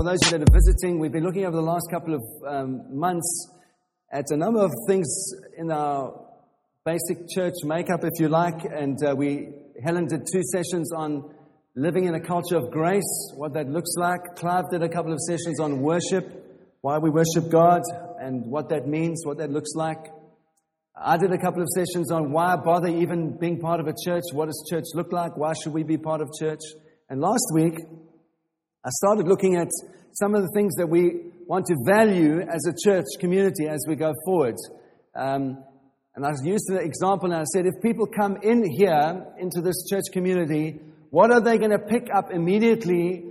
for those that are visiting, we've been looking over the last couple of um, months at a number of things in our basic church makeup, if you like. And uh, we, Helen did two sessions on living in a culture of grace, what that looks like. Clive did a couple of sessions on worship, why we worship God, and what that means, what that looks like. I did a couple of sessions on why bother even being part of a church, what does church look like, why should we be part of church. And last week, I started looking at some of the things that we want to value as a church community as we go forward. Um, and I used the example and I said, if people come in here into this church community, what are they going to pick up immediately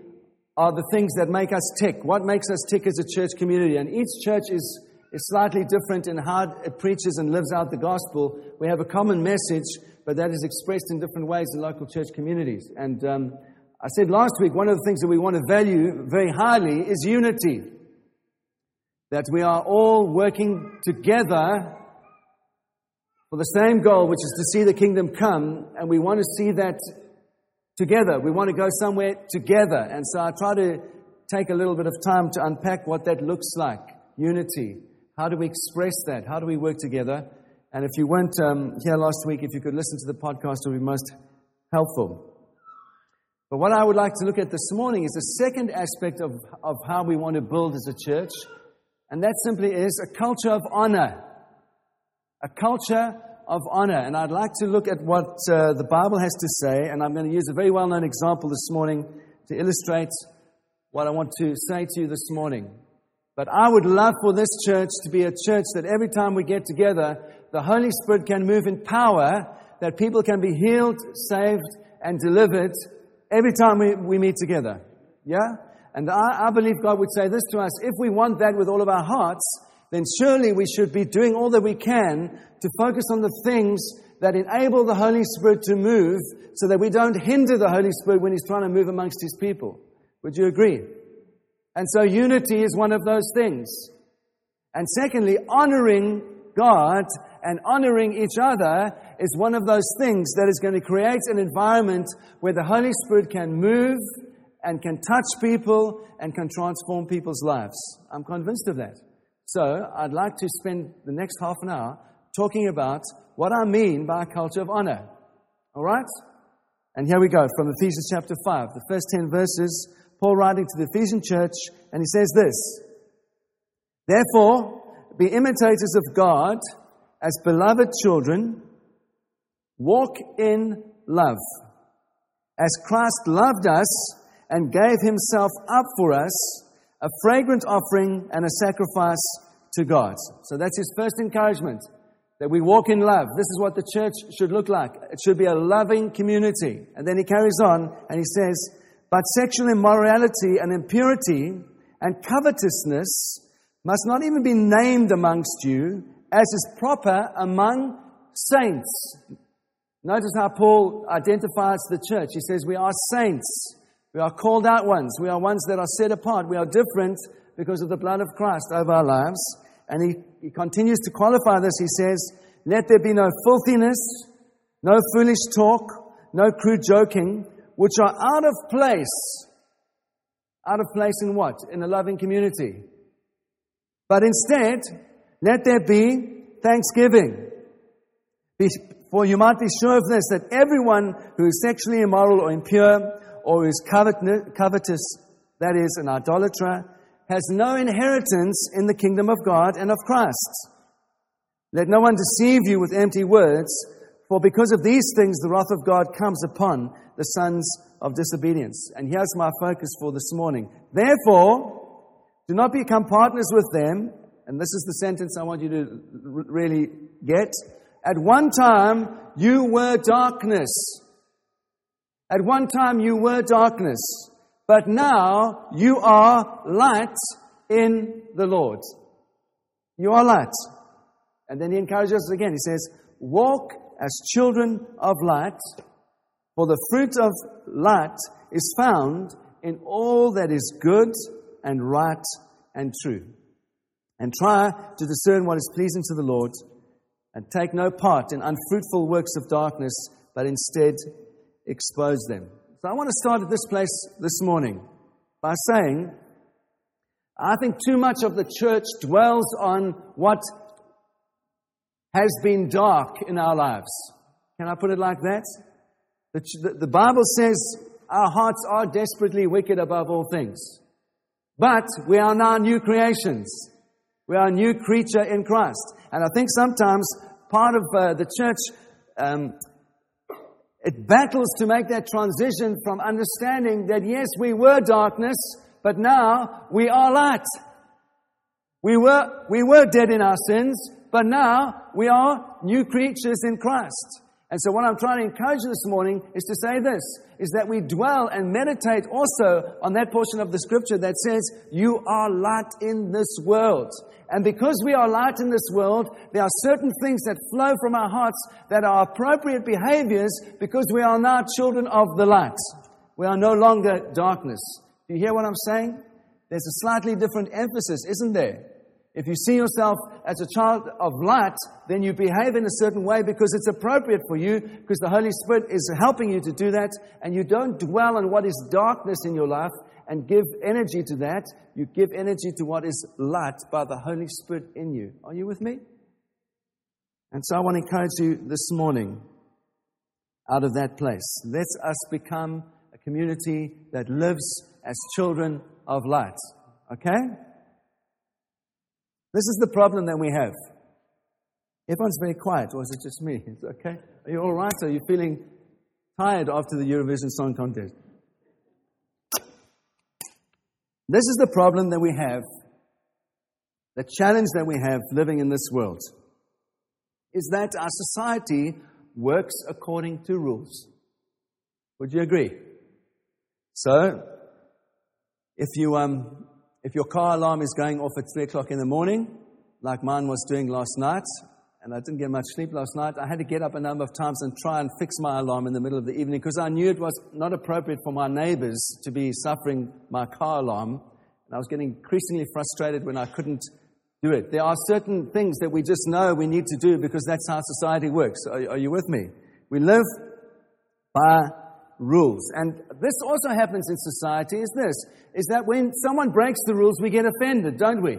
are the things that make us tick. What makes us tick as a church community? And each church is, is slightly different in how it preaches and lives out the gospel. We have a common message, but that is expressed in different ways in local church communities. And um, I said last week, one of the things that we want to value very highly is unity. That we are all working together for the same goal, which is to see the kingdom come, and we want to see that together. We want to go somewhere together. And so I try to take a little bit of time to unpack what that looks like unity. How do we express that? How do we work together? And if you weren't um, here last week, if you could listen to the podcast, it would be most helpful. But what I would like to look at this morning is the second aspect of, of how we want to build as a church, and that simply is a culture of honor. A culture of honor. And I'd like to look at what uh, the Bible has to say, and I'm going to use a very well known example this morning to illustrate what I want to say to you this morning. But I would love for this church to be a church that every time we get together, the Holy Spirit can move in power, that people can be healed, saved, and delivered every time we, we meet together. Yeah? And I, I believe God would say this to us if we want that with all of our hearts, then surely we should be doing all that we can to focus on the things that enable the Holy Spirit to move so that we don't hinder the Holy Spirit when He's trying to move amongst His people. Would you agree? And so unity is one of those things. And secondly, honoring God and honoring each other is one of those things that is going to create an environment where the Holy Spirit can move and can touch people and can transform people's lives. I'm convinced of that. So I'd like to spend the next half an hour talking about what I mean by a culture of honor. All right? And here we go from Ephesians chapter 5, the first 10 verses. Paul writing to the Ephesian church, and he says this Therefore, be imitators of God as beloved children, walk in love. As Christ loved us and gave himself up for us, a fragrant offering and a sacrifice to God. So that's his first encouragement that we walk in love. This is what the church should look like. It should be a loving community. And then he carries on and he says, But sexual immorality and impurity and covetousness must not even be named amongst you, as is proper among saints. Notice how Paul identifies the church. He says, We are saints. We are called out ones. We are ones that are set apart. We are different because of the blood of Christ over our lives. And he, he continues to qualify this. He says, Let there be no filthiness, no foolish talk, no crude joking, which are out of place. Out of place in what? In a loving community. But instead, let there be thanksgiving. For you might be sure of this, that everyone who is sexually immoral or impure or is covetous, that is, an idolater, has no inheritance in the kingdom of God and of Christ. Let no one deceive you with empty words, for because of these things the wrath of God comes upon the sons of disobedience. And here's my focus for this morning. Therefore, do not become partners with them, and this is the sentence I want you to really get. At one time, you were darkness. At one time, you were darkness. But now you are light in the Lord. You are light. And then he encourages us again. He says, Walk as children of light, for the fruit of light is found in all that is good and right and true. And try to discern what is pleasing to the Lord, and take no part in unfruitful works of darkness, but instead expose them. So I want to start at this place this morning by saying I think too much of the church dwells on what has been dark in our lives. Can I put it like that? The, the, Bible says our hearts are desperately wicked above all things. But we are now new creations. We are a new creature in Christ. And I think sometimes part of uh, the church, um, it battles to make that transition from understanding that yes, we were darkness, but now we are light. We were, we were dead in our sins, but now we are new creatures in Christ. And so what I'm trying to encourage you this morning is to say this, is that we dwell and meditate also on that portion of the scripture that says, you are light in this world. And because we are light in this world, there are certain things that flow from our hearts that are appropriate behaviors because we are now children of the light. We are no longer darkness. Do you hear what I'm saying? There's a slightly different emphasis, isn't there? If you see yourself as a child of light, then you behave in a certain way because it's appropriate for you, because the Holy Spirit is helping you to do that, and you don't dwell on what is darkness in your life and give energy to that. You give energy to what is light by the Holy Spirit in you. Are you with me? And so I want to encourage you this morning out of that place. Let us become a community that lives as children of light. Okay? This is the problem that we have. Everyone's very quiet, or is it just me? It's okay. Are you all right? Are you feeling tired after the Eurovision Song Contest? This is the problem that we have, the challenge that we have living in this world, is that our society works according to rules. Would you agree? So, if you um, if your car alarm is going off at 3 o'clock in the morning, like mine was doing last night, and I didn't get much sleep last night, I had to get up a number of times and try and fix my alarm in the middle of the evening because I knew it was not appropriate for my neighbors to be suffering my car alarm. And I was getting increasingly frustrated when I couldn't do it. There are certain things that we just know we need to do because that's how society works. Are, are you with me? We live by rules. And this also happens in society is this, is that when someone breaks the rules, we get offended, don't we?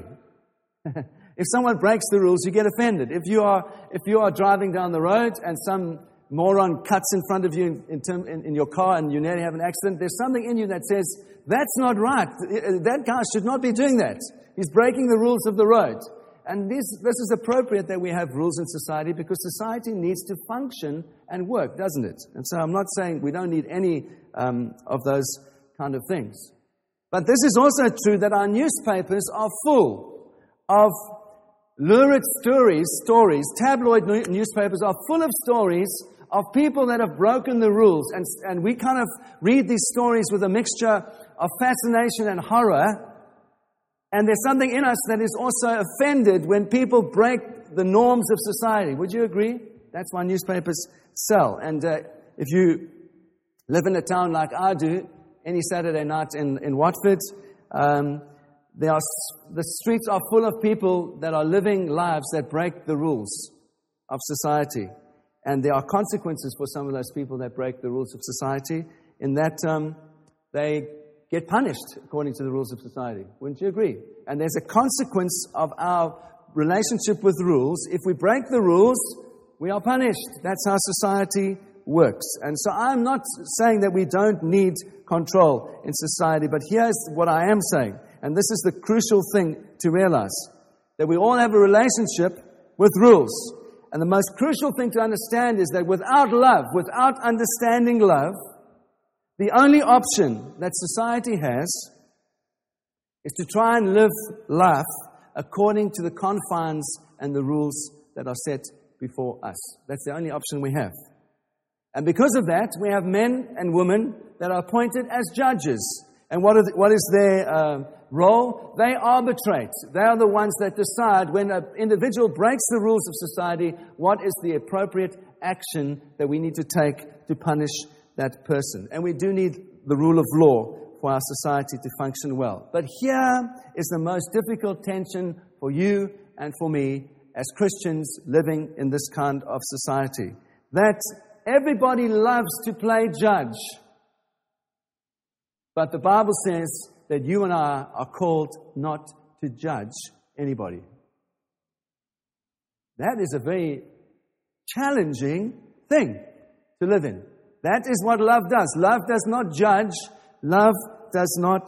if someone breaks the rules, you get offended. If you are, if you are driving down the road and some moron cuts in front of you in, in, term, in, in your car and you nearly have an accident, there's something in you that says, that's not right. Uh, uh, that guy should not be doing that. He's breaking the rules of the road. And this, this is appropriate that we have rules in society because society needs to function and work, doesn't it? And so I'm not saying we don't need any um, of those kind of things. But this is also true that our newspapers are full of lurid stories, stories. Tabloid newspapers are full of stories of people that have broken the rules. And, and we kind of read these stories with a mixture of fascination and horror. And there's something in us that is also offended when people break the norms of society. Would you agree? That's why newspapers sell. And uh, if you live in a town like I do, any Saturday night in, in Watford, um, there are, the streets are full of people that are living lives that break the rules of society. And there are consequences for some of those people that break the rules of society in that um, they get punished according to the rules of society. Wouldn't you agree? And there's a consequence of our relationship with rules. If we break the rules, we are punished. That's how society works. And so I'm not saying that we don't need control in society, but here's what I am saying. And this is the crucial thing to realize that we all have a relationship with rules. And the most crucial thing to understand is that without love, without understanding love, the only option that society has is to try and live life according to the confines and the rules that are set before us. That's the only option we have. And because of that, we have men and women that are appointed as judges. And what, the, what is their uh, role? They arbitrate. They are the ones that decide when an individual breaks the rules of society, what is the appropriate action that we need to take to punish that person. And we do need the rule of law for our society to function well. But here is the most difficult tension for you and for me as Christians living in this kind of society. That everybody loves to play judge. But the Bible says that you and I are called not to judge anybody. That is a very challenging thing to live in. That is what love does. Love does not judge, love does not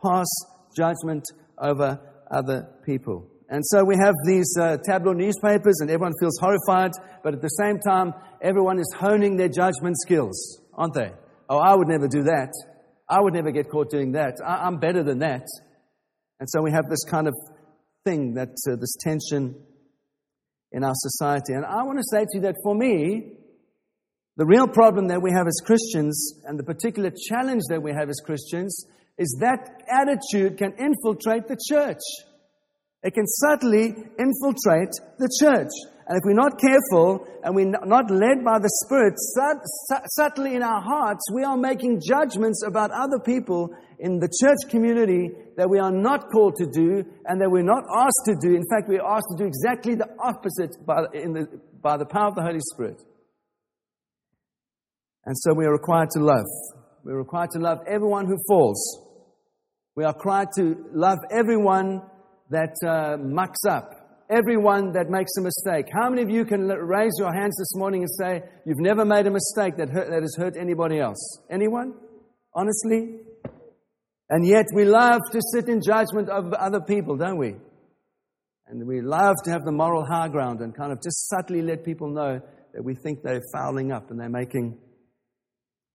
pass judgment over other people. And so we have these uh, tabloid newspapers, and everyone feels horrified, but at the same time, everyone is honing their judgment skills, aren't they? Oh, I would never do that. I would never get caught doing that. I- am better than that. And so we have this kind of thing, that uh, this tension in our society. And I want to say to you that for me, the real problem that we have as Christians, and the particular challenge that we have as Christians, is that attitude can infiltrate the church. It can subtly infiltrate the church. And if we're not careful and we're not led by the Spirit, subtly in our hearts, we are making judgments about other people in the church community that we are not called to do and that we're not asked to do. In fact, we're asked to do exactly the opposite by, the, by the power of the Holy Spirit. And so we are required to love. We're required to love everyone who falls. We are required to love everyone that uh, mucks up, everyone that makes a mistake. How many of you can raise your hands this morning and say, You've never made a mistake that, hurt, that has hurt anybody else? Anyone? Honestly? And yet we love to sit in judgment of other people, don't we? And we love to have the moral high ground and kind of just subtly let people know that we think they're fouling up and they're making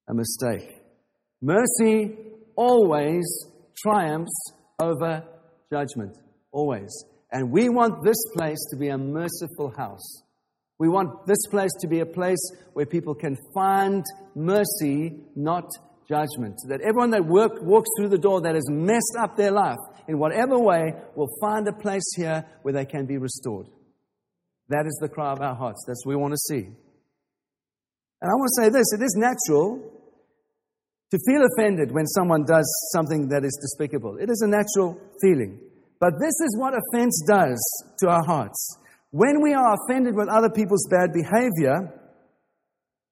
a mistake. Mercy always triumphs over judgment. Always. And we want this place to be a merciful house. We want this place to be a place where people can find mercy, not judgment. That everyone that work, walks through the door that has messed up their life in whatever way will find a place here where they can be restored. That is the cry of our hearts. That's what we want to see. And I want to say this it is natural to feel offended when someone does something that is despicable. It is a natural feeling. But this is what offense does to our hearts. When we are offended with other people's bad behavior,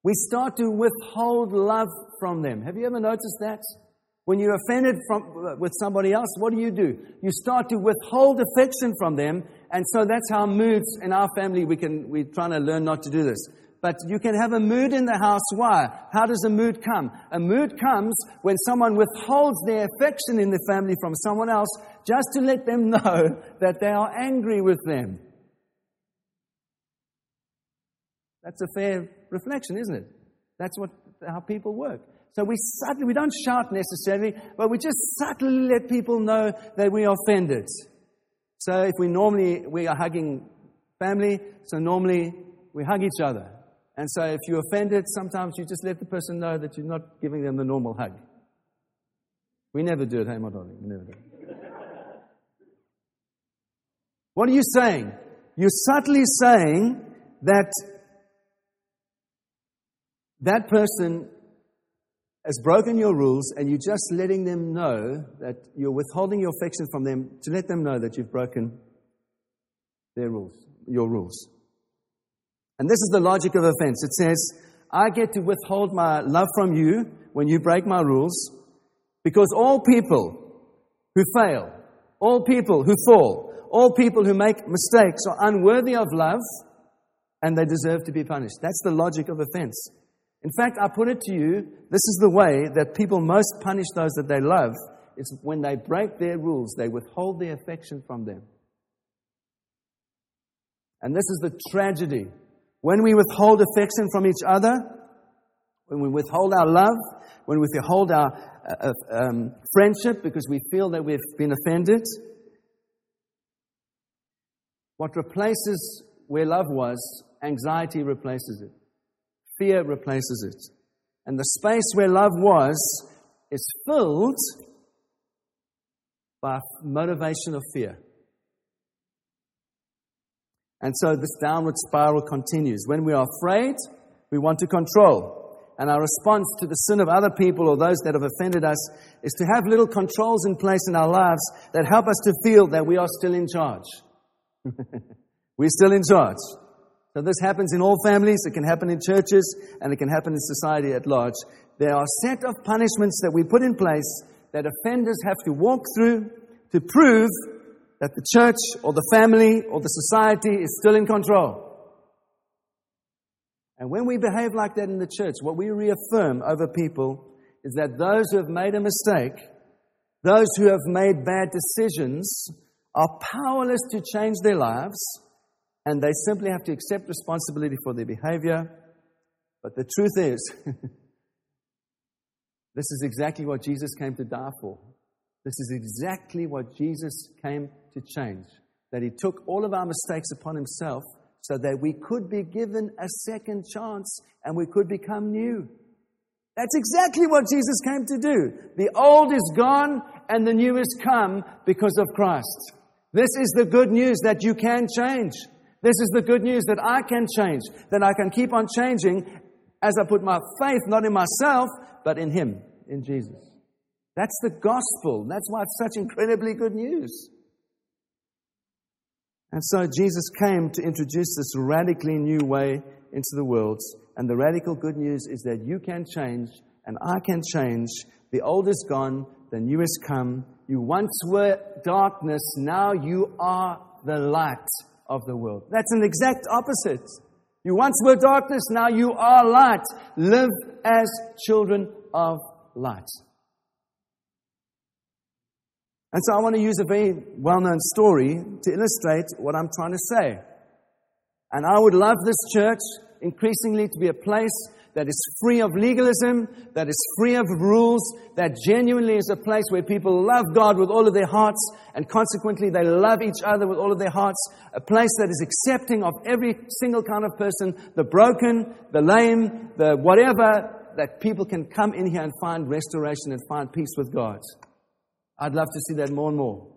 we start to withhold love from them. Have you ever noticed that? When you're offended from, with somebody else, what do you do? You start to withhold affection from them, and so that's how moods in our family we can we're trying to learn not to do this. But you can have a mood in the house. Why? How does a mood come? A mood comes when someone withholds their affection in the family from someone else just to let them know that they are angry with them. That's a fair reflection, isn't it? That's what, how people work. So we subtly, we don't shout necessarily, but we just subtly let people know that we are offended. So if we normally, we are hugging family, so normally we hug each other. And so if you're offended, sometimes you just let the person know that you're not giving them the normal hug. We never do it, hey, my darling. We never do it. What are you saying? You're subtly saying that that person has broken your rules and you're just letting them know that you're withholding your affection from them to let them know that you've broken their rules, your rules. And this is the logic of offense. It says, I get to withhold my love from you when you break my rules because all people who fail, all people who fall, all people who make mistakes are unworthy of love and they deserve to be punished. That's the logic of offense. In fact, I put it to you this is the way that people most punish those that they love. It's when they break their rules, they withhold their affection from them. And this is the tragedy when we withhold affection from each other, when we withhold our love, when we withhold our uh, uh, um, friendship because we feel that we've been offended, what replaces where love was, anxiety replaces it, fear replaces it. And the space where love was is filled by motivation of fear. And so this downward spiral continues. When we are afraid, we want to control. And our response to the sin of other people or those that have offended us is to have little controls in place in our lives that help us to feel that we are still in charge. We're still in charge. So this happens in all families, it can happen in churches, and it can happen in society at large. There are a set of punishments that we put in place that offenders have to walk through to prove that the church or the family or the society is still in control. And when we behave like that in the church, what we reaffirm over people is that those who have made a mistake, those who have made bad decisions, are powerless to change their lives, and they simply have to accept responsibility for their behavior. But the truth is, this is exactly what Jesus came to die for. This is exactly what Jesus came to change. That he took all of our mistakes upon himself so that we could be given a second chance and we could become new. That's exactly what Jesus came to do. The old is gone and the new is come because of Christ. This is the good news that you can change. This is the good news that I can change, that I can keep on changing as I put my faith not in myself, but in Him, in Jesus. That's the gospel. That's why it's such incredibly good news. And so Jesus came to introduce this radically new way into the world. And the radical good news is that you can change and I can change. The old is gone, the new has come. You once were darkness, now you are the light of the world. That's an exact opposite. You once were darkness, now you are light. Live as children of light. And so I want to use a very well known story to illustrate what I'm trying to say. And I would love this church increasingly to be a place that is free of legalism, that is free of rules, that genuinely is a place where people love God with all of their hearts, and consequently they love each other with all of their hearts. A place that is accepting of every single kind of person, the broken, the lame, the whatever, that people can come in here and find restoration and find peace with God. I'd love to see that more and more.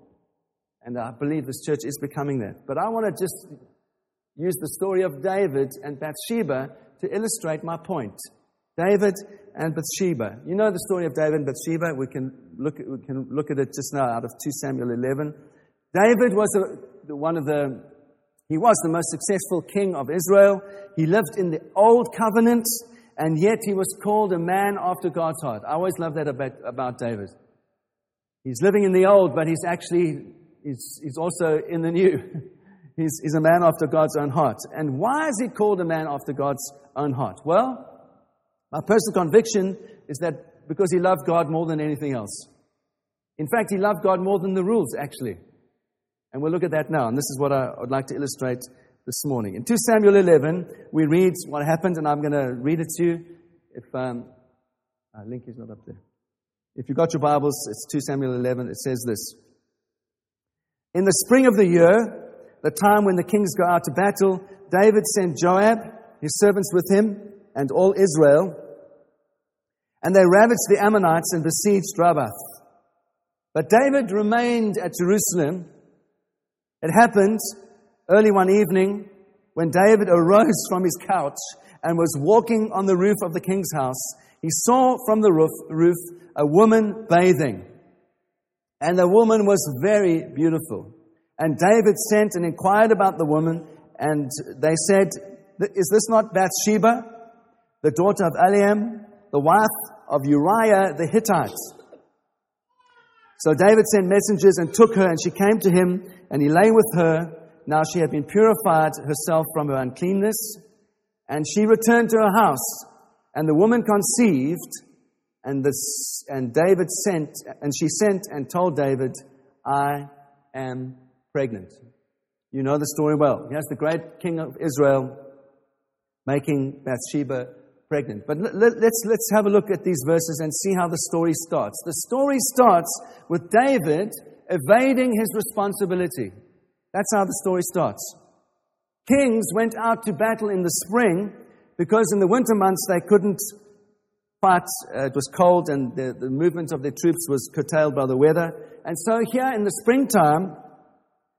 And I believe this church is becoming that. But I want to just use the story of David and Bathsheba to illustrate my point. David and Bathsheba. You know the story of David and Bathsheba. We can look, we can look at it just now out of 2 Samuel 11. David was a, one of the, he was the most successful king of Israel. He lived in the old covenant, and yet he was called a man after God's heart. I always love that about, about David. He's living in the old, but he's actually, he's, he's also in the new. he's, he's a man after God's own heart. And why is he called a man after God's own heart? Well, my personal conviction is that because he loved God more than anything else. In fact, he loved God more than the rules, actually. And we'll look at that now. And this is what I would like to illustrate this morning. In 2 Samuel 11, we read what happened, and I'm going to read it to you. If um, uh, link is not up there. If you've got your Bibles, it's 2 Samuel 11. It says this In the spring of the year, the time when the kings go out to battle, David sent Joab, his servants with him, and all Israel. And they ravaged the Ammonites and besieged Rabbah. But David remained at Jerusalem. It happened early one evening when David arose from his couch and was walking on the roof of the king's house. He saw from the roof, roof a woman bathing. And the woman was very beautiful. And David sent and inquired about the woman, and they said, Is this not Bathsheba, the daughter of Eliam, the wife of Uriah the Hittite? So David sent messengers and took her, and she came to him, and he lay with her. Now she had been purified herself from her uncleanness, and she returned to her house. And the woman conceived, and, and David sent, and she sent and told David, I am pregnant. You know the story well. Here's the great king of Israel making Bathsheba pregnant. But let's, let's have a look at these verses and see how the story starts. The story starts with David evading his responsibility. That's how the story starts. Kings went out to battle in the spring because in the winter months they couldn't fight. Uh, it was cold and the, the movement of their troops was curtailed by the weather. And so here in the springtime,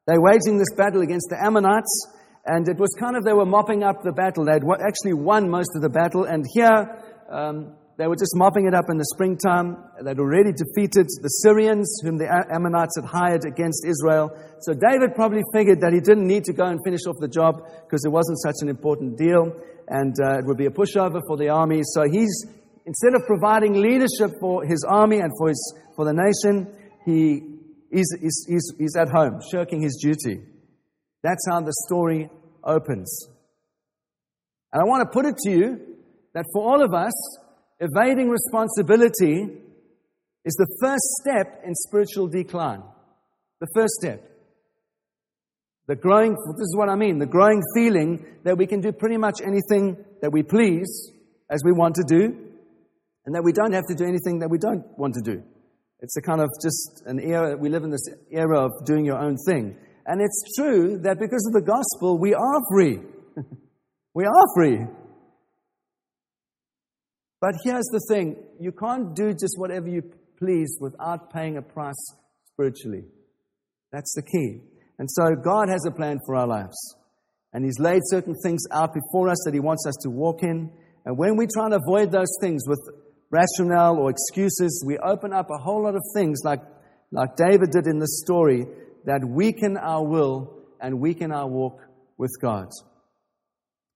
they're waging this battle against the Ammonites. And it was kind of, they were mopping up the battle. They'd actually won most of the battle. And here, um, they were just mopping it up in the springtime. They'd already defeated the Syrians, whom the Ammonites had hired against Israel. So David probably figured that he didn't need to go and finish off the job because it wasn't such an important deal and uh, it would be a pushover for the army. So he's instead of providing leadership for his army and for, his, for the nation, he is, is, is, is at home, shirking his duty. That's how the story opens. And I want to put it to you that for all of us, evading responsibility is the first step in spiritual decline. The first step. The growing, this is what I mean, the growing feeling that we can do pretty much anything that we please as we want to do, and that we don't have to do anything that we don't want to do. It's a kind of just an era, we live in this era of doing your own thing. And it's true that because of the gospel, we are free. we are free. But here's the thing you can't do just whatever you please without paying a price spiritually. That's the key. And so God has a plan for our lives. And He's laid certain things out before us that He wants us to walk in. And when we try and avoid those things with rationale or excuses, we open up a whole lot of things like, like David did in this story that weaken our will and weaken our walk with God.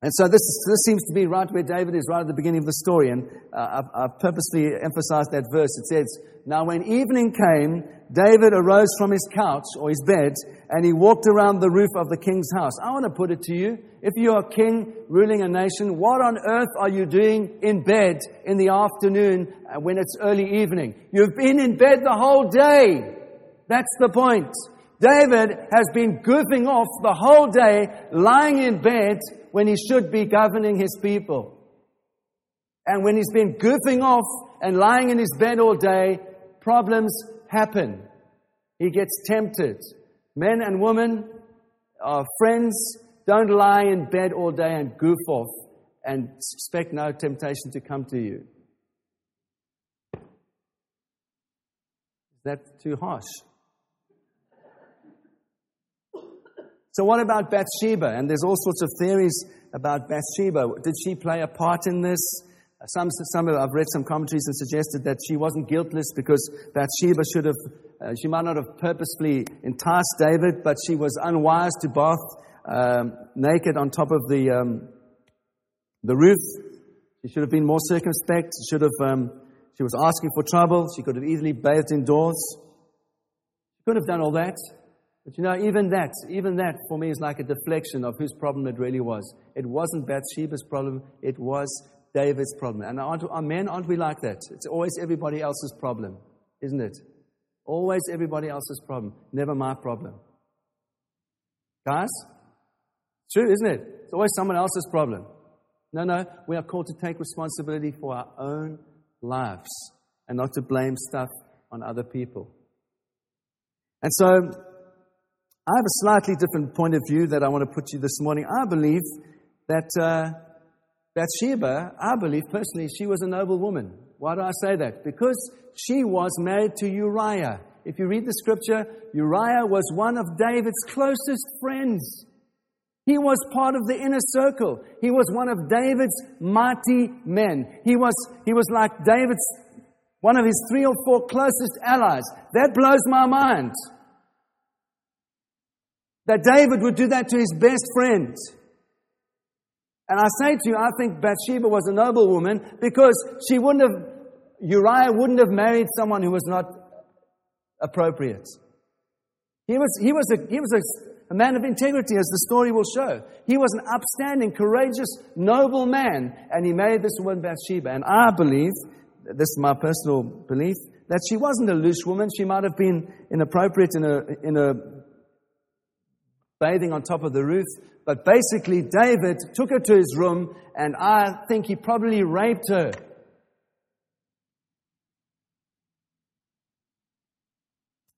And so this, this seems to be right where David is, right at the beginning of the story. And uh, I've, I've purposely emphasized that verse. It says, Now when evening came, David arose from his couch or his bed, and he walked around the roof of the king's house. I want to put it to you. If you're a king ruling a nation, what on earth are you doing in bed in the afternoon uh, when it's early evening? You've been in bed the whole day. That's the point. David has been goofing off the whole day, lying in bed, when he should be governing his people. And when he's been goofing off and lying in his bed all day, problems happen. He gets tempted. Men and women are friends. Don't lie in bed all day and goof off and expect no temptation to come to you. Is that too harsh? So, what about Bathsheba? And there's all sorts of theories about Bathsheba. Did she play a part in this? Some, some I've read some commentaries and suggested that she wasn't guiltless because Bathsheba should have, uh, she might not have purposefully enticed David, but she was unwise to bath um, naked on top of the, um, the roof. She should have been more circumspect. She should have, um, she was asking for trouble. She could have easily bathed indoors. She could have done all that. But you know, even that, even that for me is like a deflection of whose problem it really was. It wasn't Bathsheba's problem, it was David's problem. And aren't, are men, aren't we like that? It's always everybody else's problem, isn't it? Always everybody else's problem, never my problem. Guys? True, isn't it? It's always someone else's problem. No, no, we are called to take responsibility for our own lives and not to blame stuff on other people. And so I have a slightly different point of view that I want to put to you this morning. I believe that uh, Bathsheba, I believe personally, she was a noble woman. Why do I say that? Because she was married to Uriah. If you read the scripture, Uriah was one of David's closest friends. He was part of the inner circle. He was one of David's mighty men. He was, he was like David's, one of his three or four closest allies. That blows my mind that David would do that to his best friend. And I say to you, I think Bathsheba was a noble woman because she wouldn't have, Uriah wouldn't have married someone who was not appropriate. He was, he was, a, he was a, a man of integrity, as the story will show. He was an upstanding, courageous, noble man, and he married this woman, Bathsheba. And I believe, this is my personal belief, that she wasn't a loose woman. She might have been inappropriate in a, in a bathing on top of the roof. But basically, David took her to his room, and I think he probably raped her.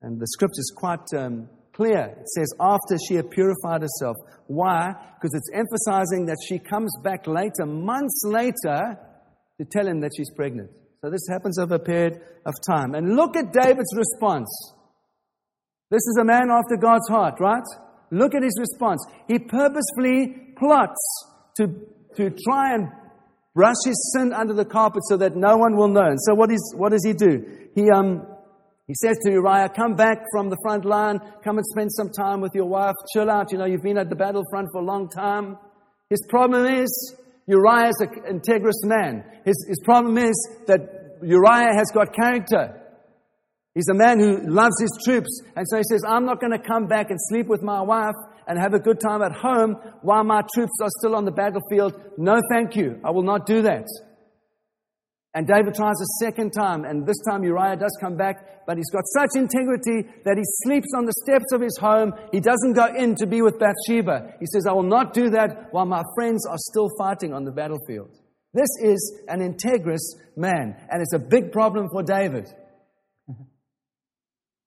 And the scripture is quite um, clear. It says, after she had purified herself. Why? Because it's emphasizing that she comes back later, months later, to tell him that she's pregnant. So this happens over a period of time. And look at David's response. This is a man after God's heart, right? Look at his response. He purposefully plots to, to try and brush his sin under the carpet so that no one will know. And so what, is, what does he do? He, um, he says to Uriah, come back from the front line, come and spend some time with your wife, chill out. You know, you've been at the battlefront for a long time. His problem is Uriah is an integrous man. His, his problem is that Uriah has got character. He's a man who loves his troops. And so he says, I'm not going to come back and sleep with my wife and have a good time at home while my troops are still on the battlefield. No, thank you. I will not do that. And David tries a second time, and this time Uriah does come back, but he's got such integrity that he sleeps on the steps of his home. He doesn't go in to be with Bathsheba. He says, I will not do that while my friends are still fighting on the battlefield. This is an integrous man, and it's a big problem for David.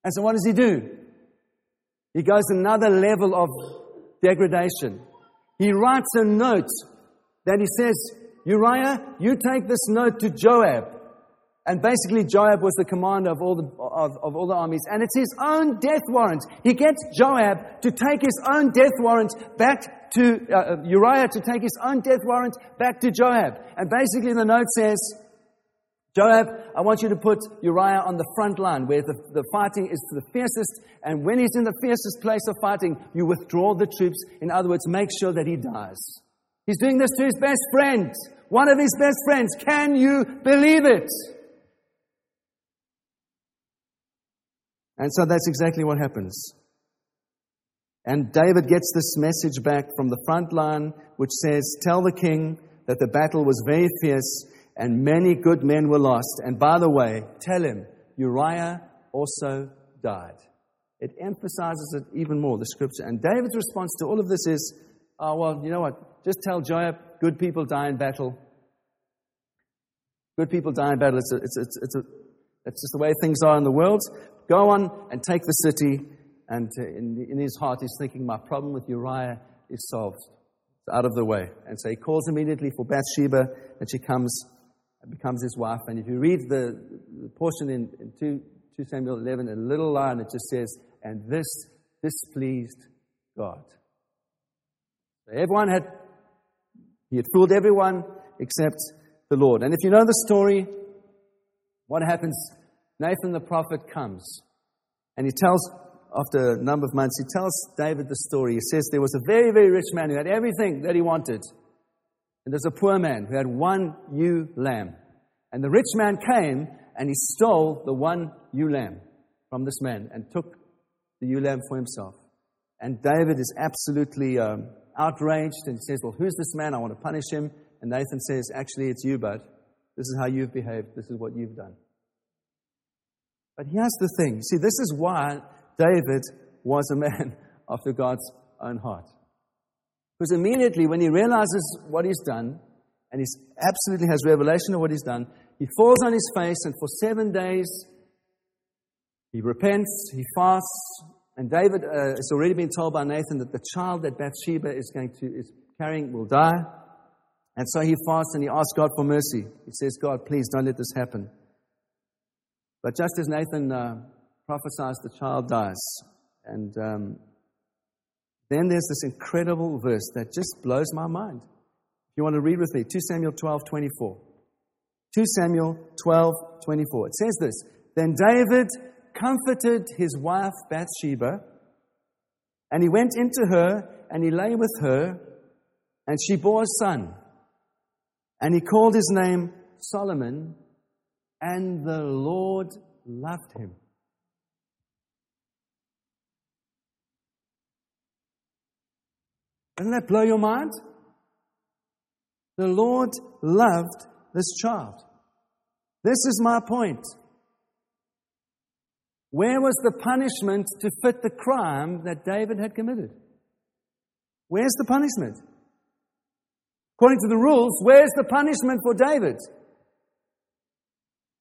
And so, what does he do? He goes another level of degradation. He writes a note that he says, Uriah, you take this note to Joab. And basically, Joab was the commander of all the, of, of, all the armies. And it's his own death warrant. He gets Joab to take his own death warrant back to uh, uh, Uriah, to take his own death warrant back to Joab. And basically, the note says, Joab, I want you to put Uriah on the front line where the, the fighting is the fiercest. And when he's in the fiercest place of fighting, you withdraw the troops. In other words, make sure that he dies. He's doing this to his best friend one of his best friends. Can you believe it? And so that's exactly what happens. And David gets this message back from the front line, which says, Tell the king that the battle was very fierce and many good men were lost. And by the way, tell him, Uriah also died. It emphasizes it even more, the scripture. And David's response to all of this is, Oh, well, you know what? Just tell Joab, good people die in battle. Good people die in battle. It's, a, it's, it's, it's, a, it's just the way things are in the world. Go on and take the city. And uh, in, in his heart, he's thinking, My problem with Uriah is solved. It's out of the way. And so he calls immediately for Bathsheba, and she comes becomes his wife. And if you read the, the portion in, in 2, 2 Samuel 11, a little line, it just says, And this displeased God. So everyone had, he had fooled everyone except the Lord. And if you know the story, what happens? Nathan the prophet comes and he tells, after a number of months, he tells David the story. He says there was a very, very rich man who had everything that he wanted. And there's a poor man who had one ewe lamb. And the rich man came and he stole the one ewe lamb from this man and took the ewe lamb for himself. And David is absolutely um, outraged and says, Well, who's this man? I want to punish him. And Nathan says, Actually, it's you, bud. This is how you've behaved. This is what you've done. But here's the thing. See, this is why David was a man after God's own heart. Because immediately when he realizes what he's done, and he absolutely has revelation of what he's done, he falls on his face, and for seven days he repents, he fasts, and David uh, has already been told by Nathan that the child that Bathsheba is going to is carrying will die. And so he fasts and he asks God for mercy. He says, God, please don't let this happen. But just as Nathan uh, prophesies, the child dies. And um, then there's this incredible verse that just blows my mind. If you want to read with me, 2 Samuel 12 24. 2 Samuel 12 24. It says this Then David comforted his wife Bathsheba, and he went into her, and he lay with her, and she bore a son. And he called his name Solomon, and the Lord loved him. Doesn't that blow your mind? The Lord loved this child. This is my point. Where was the punishment to fit the crime that David had committed? Where's the punishment? According to the rules, where's the punishment for David?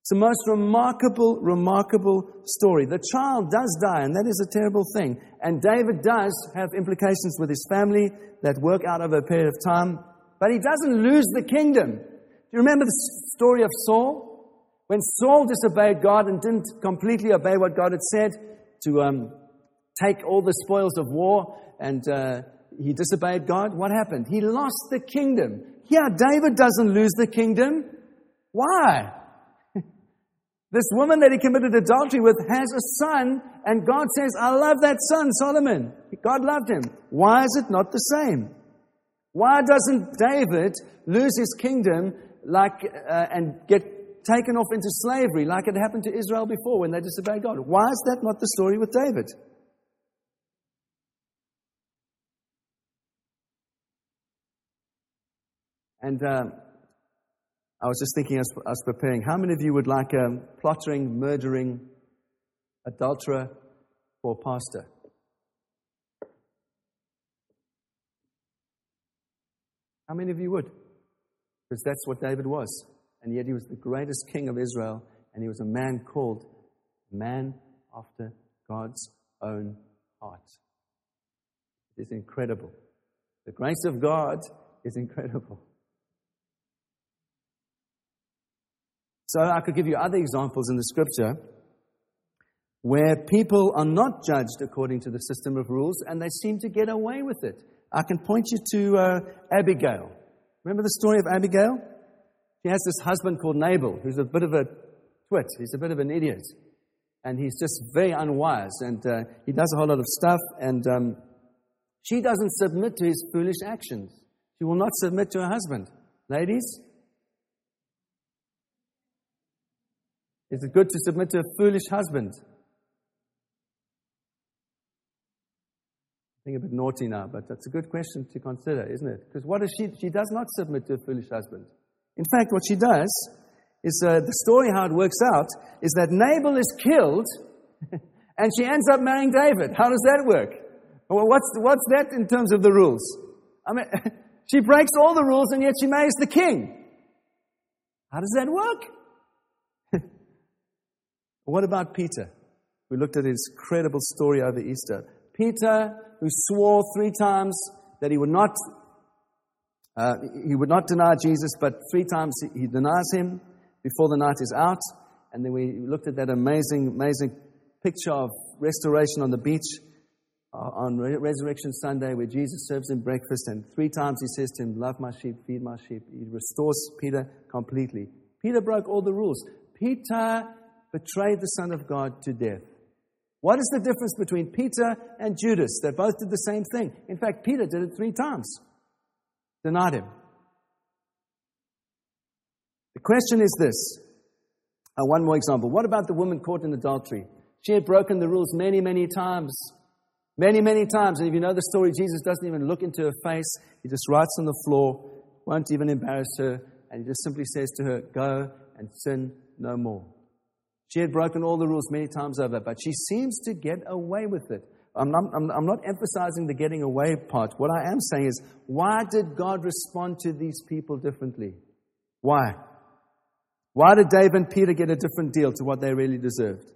It's the most remarkable, remarkable story. The child does die, and that is a terrible thing. And David does have implications with his family that work out over a period of time, but he doesn't lose the kingdom. Do you remember the story of Saul? When Saul disobeyed God and didn't completely obey what God had said to um, take all the spoils of war and uh, he disobeyed God, what happened? He lost the kingdom. Yeah, David doesn't lose the kingdom. Why? This woman that he committed adultery with has a son, and God says, I love that son, Solomon. God loved him. Why is it not the same? Why doesn't David lose his kingdom like, uh, and get taken off into slavery like it happened to Israel before when they disobeyed God? Why is that not the story with David? And um, I was just thinking as I was preparing, how many of you would like a plottering, murdering adulterer for pastor? How many of you would? Because that's what David was. And yet he was the greatest king of Israel, and he was a man called man after God's own heart. It is incredible. The grace of God is incredible. So I could give you other examples in the scripture where people are not judged according to the system of rules and they seem to get away with it. I can point you to uh, Abigail. Remember the story of Abigail? She has this husband called Nabal, who's a bit of a twit. He's a bit of an idiot. And he's just very unwise. And uh, he does a whole lot of stuff. And um, she doesn't submit to his foolish actions. She will not submit to her husband. Ladies, is it good to submit to a foolish husband? I think a bit naughty now, but that's a good question to consider, isn't it? Because what does she? She does not submit to a foolish husband. In fact, what she does is uh, the story how it works out is that Nabal is killed, and she ends up marrying David. How does that work? Well, what's what's that in terms of the rules? I mean, she breaks all the rules, and yet she marries the king. How does that work? What about Peter? We looked at his credible story over Easter. Peter who swore three times that he would not, uh, he would not deny Jesus, but three times he denies him before the night is out. And then we looked at that amazing, amazing picture of restoration on the beach uh, on Resurrection Sunday where Jesus serves him breakfast and three times he says to him, Love my sheep, feed my sheep. He restores Peter completely. Peter broke all the rules. Peter betrayed the Son of God to death. What is the difference between Peter and Judas? They both did the same thing. In fact, Peter did it three times, denied him. The question is this uh, one more example. What about the woman caught in adultery? She had broken the rules many, many times. Many, many times. And if you know the story, Jesus doesn't even look into her face. He just writes on the floor, won't even embarrass her, and he just simply says to her, Go and sin no more. She had broken all the rules many times over, but she seems to get away with it. I'm not, I'm, I'm not, emphasizing the getting away part. What I am saying is, why did God respond to these people differently? Why? Why did Dave and Peter get a different deal to what they really deserved?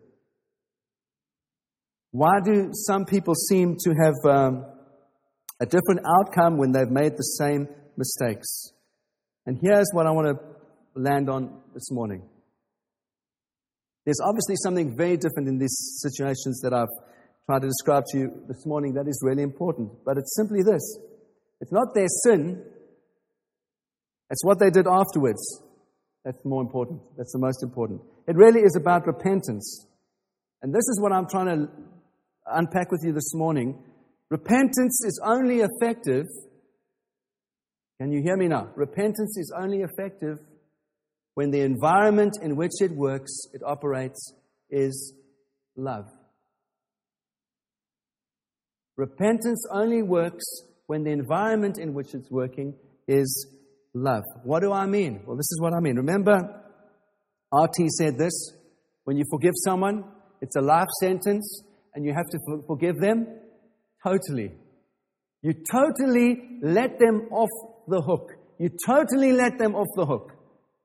Why do some people seem to have um, a different outcome when they've made the same mistakes? And here's what I want to land on this morning. There's obviously something very different in these situations that I've tried to describe to you this morning that is really important. But it's simply this it's not their sin, it's what they did afterwards. That's more important. That's the most important. It really is about repentance. And this is what I'm trying to unpack with you this morning. Repentance is only effective. Can you hear me now? Repentance is only effective when the environment in which it works, it operates, is love. Repentance only works when the environment in which it's working is love. What do I mean? Well, this is what I mean. Remember, RT said this when you forgive someone, it's a life sentence, and you have to forgive them totally. You totally let them off the hook. You totally let them off the hook.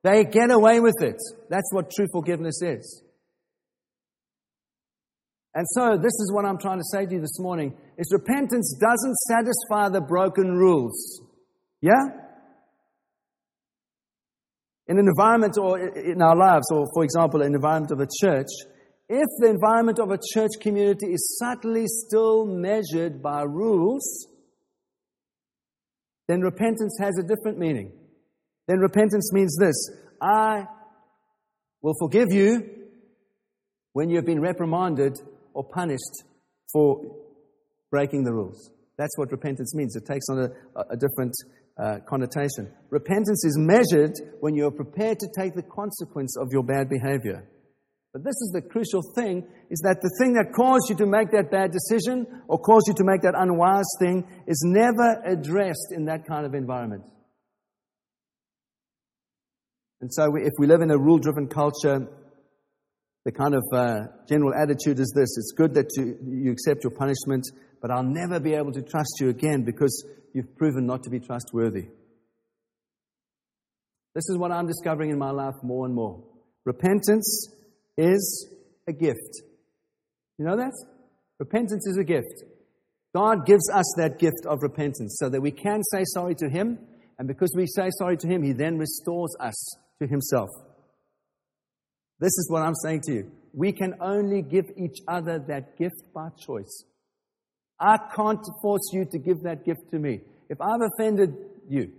They get away with it. That's what true forgiveness is. And so, this is what I'm trying to say to you this morning is repentance doesn't satisfy the broken rules. Yeah? In an environment or in our lives, or for example, an environment of a church, if the environment of a church community is subtly still measured by rules, then repentance has a different meaning then repentance means this I will forgive you when you have been reprimanded or punished for breaking the rules. That's what repentance means. It takes on a, a different uh, connotation. Repentance is measured when you are prepared to take the consequence of your bad behavior. But this is the crucial thing is that the thing that caused you to make that bad decision or caused you to make that unwise thing is never addressed in that kind of environment. And so, we, if we live in a rule driven culture, the kind of uh, general attitude is this it's good that you, you accept your punishment, but I'll never be able to trust you again because you've proven not to be trustworthy. This is what I'm discovering in my life more and more. Repentance is a gift. You know that? Repentance is a gift. God gives us that gift of repentance so that we can say sorry to Him, and because we say sorry to Him, He then restores us to Himself. This is what I'm saying to you. We can only give each other that gift by choice. I can't force you to give that gift to me. If I've offended you,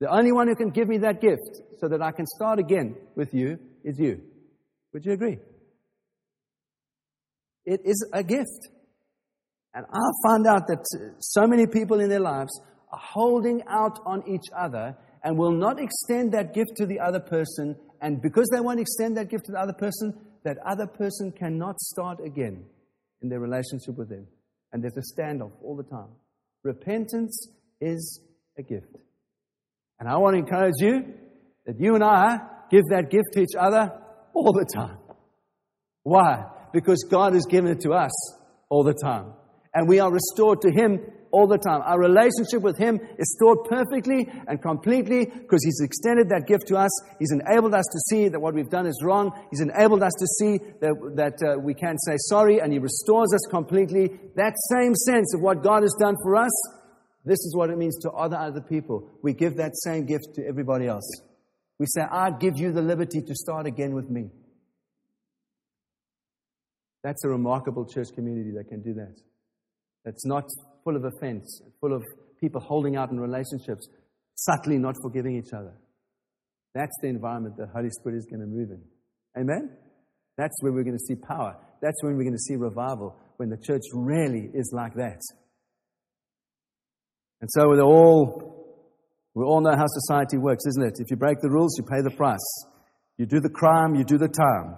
the only one who can give me that gift so that I can start again with you is you. Would you agree? It is a gift. And I found out that so many people in their lives are holding out on each other and will not extend that gift to the other person. And because they won't extend that gift to the other person, that other person cannot start again in their relationship with them. And there's a standoff all the time. Repentance is a gift. And I want to encourage you that you and I give that gift to each other all the time. Why? Because God has given it to us all the time. And we are restored to Him all the time. Our relationship with Him is stored perfectly and completely because He's extended that gift to us. He's enabled us to see that what we've done is wrong. He's enabled us to see that, that uh, we can say sorry and He restores us completely. That same sense of what God has done for us, this is what it means to other other people. We give that same gift to everybody else. We say, I give you the liberty to start again with me. That's a remarkable church community that can do that. That's not full of offense, full of people holding out in relationships, subtly not forgiving each other. That's the environment the Holy Spirit is going to move in. Amen? That's where we're going to see power. That's when we're going to see revival, when the church really is like that. And so we're all we all know how society works, isn't it? If you break the rules, you pay the price. You do the crime, you do the time.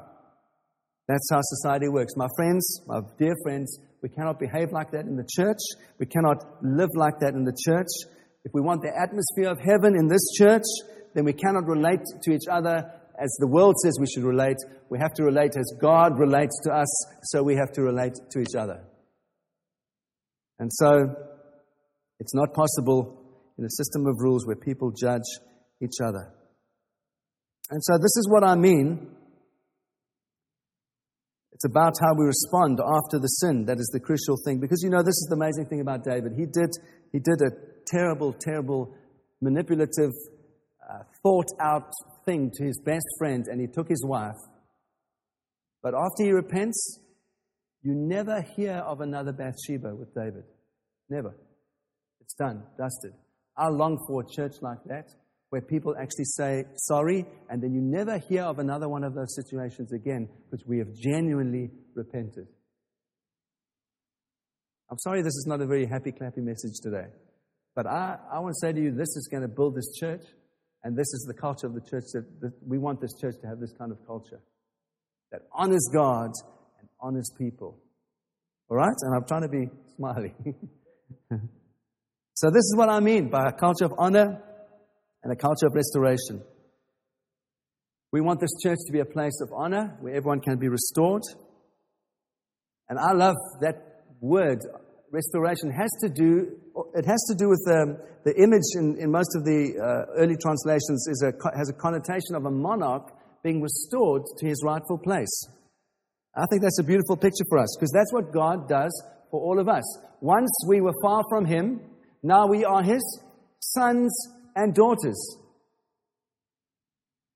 That's how society works. My friends, my dear friends, we cannot behave like that in the church. We cannot live like that in the church. If we want the atmosphere of heaven in this church, then we cannot relate to each other as the world says we should relate. We have to relate as God relates to us, so we have to relate to each other. And so, it's not possible in a system of rules where people judge each other. And so, this is what I mean. It's about how we respond after the sin that is the crucial thing. Because you know, this is the amazing thing about David. He did, he did a terrible, terrible, manipulative, uh, thought out thing to his best friend, and he took his wife. But after he repents, you never hear of another Bathsheba with David. Never. It's done, dusted. I long for a church like that where people actually say sorry and then you never hear of another one of those situations again because we have genuinely repented. I'm sorry this is not a very happy, clappy message today. But I, I want to say to you, this is going to build this church, and this is the culture of the church that, that we want this church to have this kind of culture that honors God and honors people. All right? And I'm trying to be smiley. So, this is what I mean by a culture of honor and a culture of restoration. We want this church to be a place of honor where everyone can be restored. And I love that word, restoration has to do, it has to do with the, um, the image in, in most of the uh, early translations is a, has a connotation of a monarch being restored to his rightful place. I think that's a beautiful picture for us because that's what God does for all of us. Once we were far from him, now we are his sons and daughters.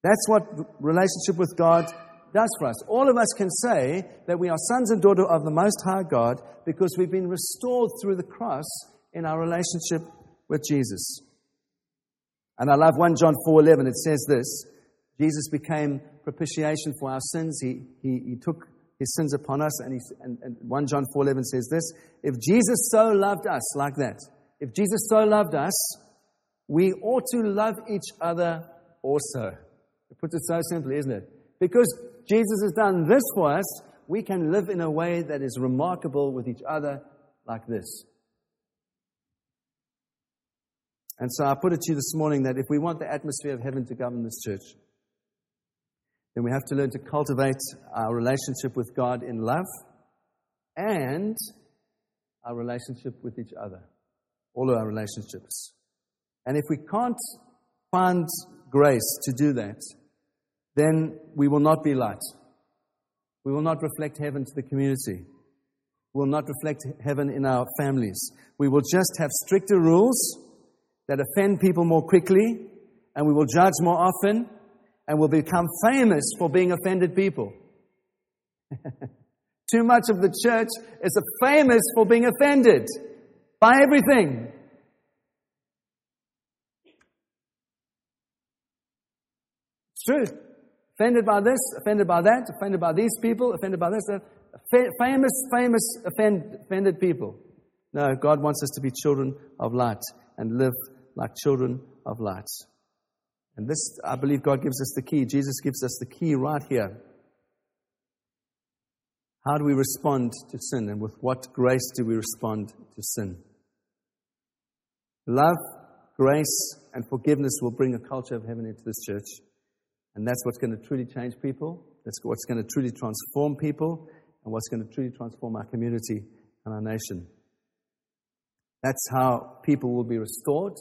That's what relationship with God does for us. All of us can say that we are sons and daughters of the Most High God because we've been restored through the cross in our relationship with Jesus. And I love 1 John 4:11. It says this: Jesus became propitiation for our sins. He, he, he took his sins upon us, and, he, and, and 1 John 4:11 says this: If Jesus so loved us like that, if Jesus so loved us, we ought to love each other also. It puts it so simply, isn't it? Because Jesus has done this for us, we can live in a way that is remarkable with each other like this. And so I put it to you this morning that if we want the atmosphere of heaven to govern this church, then we have to learn to cultivate our relationship with God in love and our relationship with each other, all of our relationships. And if we can't find grace to do that, then we will not be light. We will not reflect heaven to the community. We will not reflect heaven in our families. We will just have stricter rules that offend people more quickly, and we will judge more often, and will become famous for being offended people. Too much of the church is famous for being offended by everything. True. Offended by this, offended by that, offended by these people, offended by this. Uh, famous, famous offend, offended people. No, God wants us to be children of light and live like children of light. And this, I believe God gives us the key. Jesus gives us the key right here. How do we respond to sin? And with what grace do we respond to sin? Love, grace, and forgiveness will bring a culture of heaven into this church. And that's what's going to truly change people. That's what's going to truly transform people. And what's going to truly transform our community and our nation. That's how people will be restored,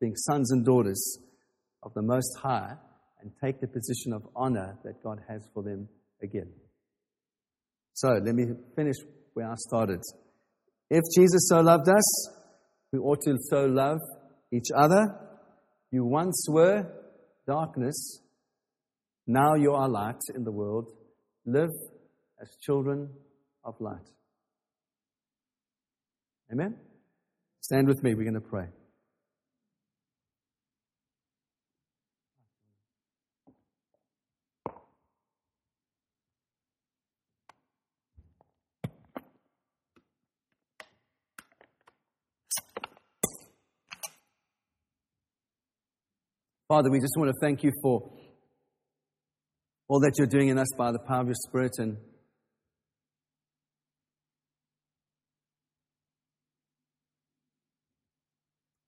being sons and daughters of the Most High, and take the position of honor that God has for them again. So let me finish where I started. If Jesus so loved us, we ought to so love each other. You once were darkness, now you are light in the world. Live as children of light. Amen? Stand with me. We're going to pray. Father, we just want to thank you for all that you're doing in us by the power of your Spirit. And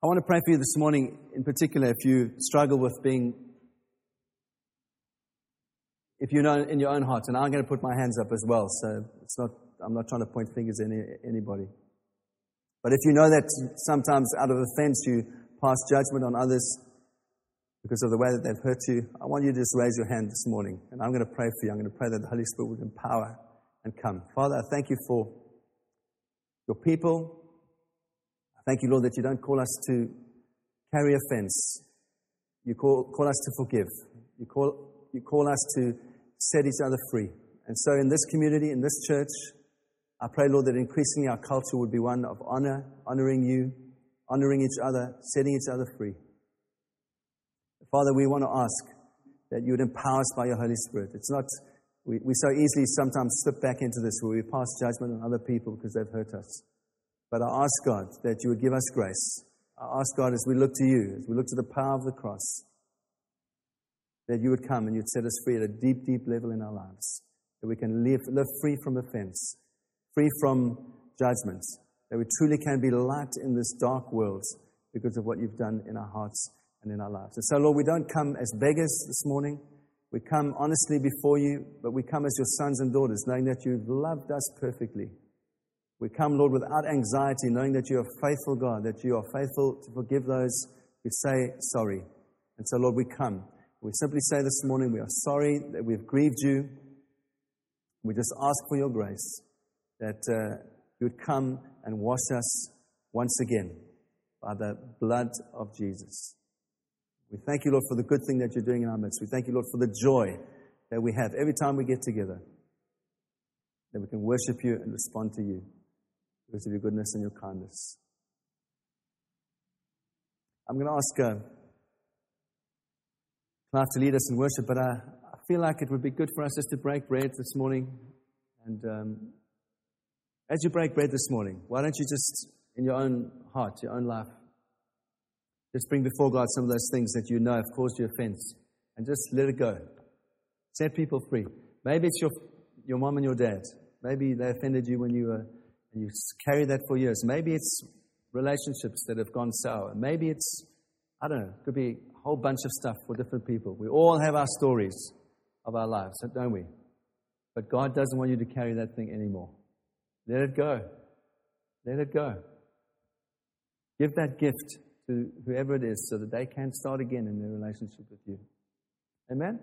I want to pray for you this morning, in particular, if you struggle with being, if you know in your own heart, and I'm going to put my hands up as well, so it's not, I'm not trying to point fingers at any, anybody. But if you know that sometimes out of offense you pass judgment on others, because of the way that they've hurt you, I want you to just raise your hand this morning. And I'm going to pray for you. I'm going to pray that the Holy Spirit would empower and come. Father, I thank you for your people. I thank you, Lord, that you don't call us to carry offense. You call, call us to forgive. You call, you call us to set each other free. And so in this community, in this church, I pray, Lord, that increasingly our culture would be one of honor, honoring you, honoring each other, setting each other free. Father, we want to ask that you would empower us by your Holy Spirit. It's not, we, we so easily sometimes slip back into this where we pass judgment on other people because they've hurt us. But I ask God that you would give us grace. I ask God as we look to you, as we look to the power of the cross, that you would come and you'd set us free at a deep, deep level in our lives. That we can live, live free from offense, free from judgment. That we truly can be light in this dark world because of what you've done in our hearts and in our lives. And so, Lord, we don't come as beggars this morning. We come honestly before you, but we come as your sons and daughters, knowing that you've loved us perfectly. We come, Lord, without anxiety, knowing that you are faithful God, that you are faithful to forgive those who say sorry. And so, Lord, we come. We simply say this morning, we are sorry that we've grieved you. We just ask for your grace, that uh, you would come and wash us once again by the blood of Jesus. We thank you, Lord, for the good thing that you're doing in our midst. We thank you, Lord, for the joy that we have every time we get together, that we can worship you and respond to you because of your goodness and your kindness. I'm going to ask uh, to lead us in worship, but I, I, feel like it would be good for us just to break bread this morning. And um, as you break bread this morning, why don't you just in your own heart, your own life. Just bring before God some of those things that you know have caused you offense and just let it go. Set people free. Maybe it's your, your mom and your dad. Maybe they offended you when you were, and you carry that for years. Maybe it's relationships that have gone sour. Maybe it's, I don't know, it could be a whole bunch of stuff for different people. We all have our stories of our lives, don't we? But God doesn't want you to carry that thing anymore. Let it go. Let it go. Give that gift to whoever it is so that they can start again in their relationship with you. Amen?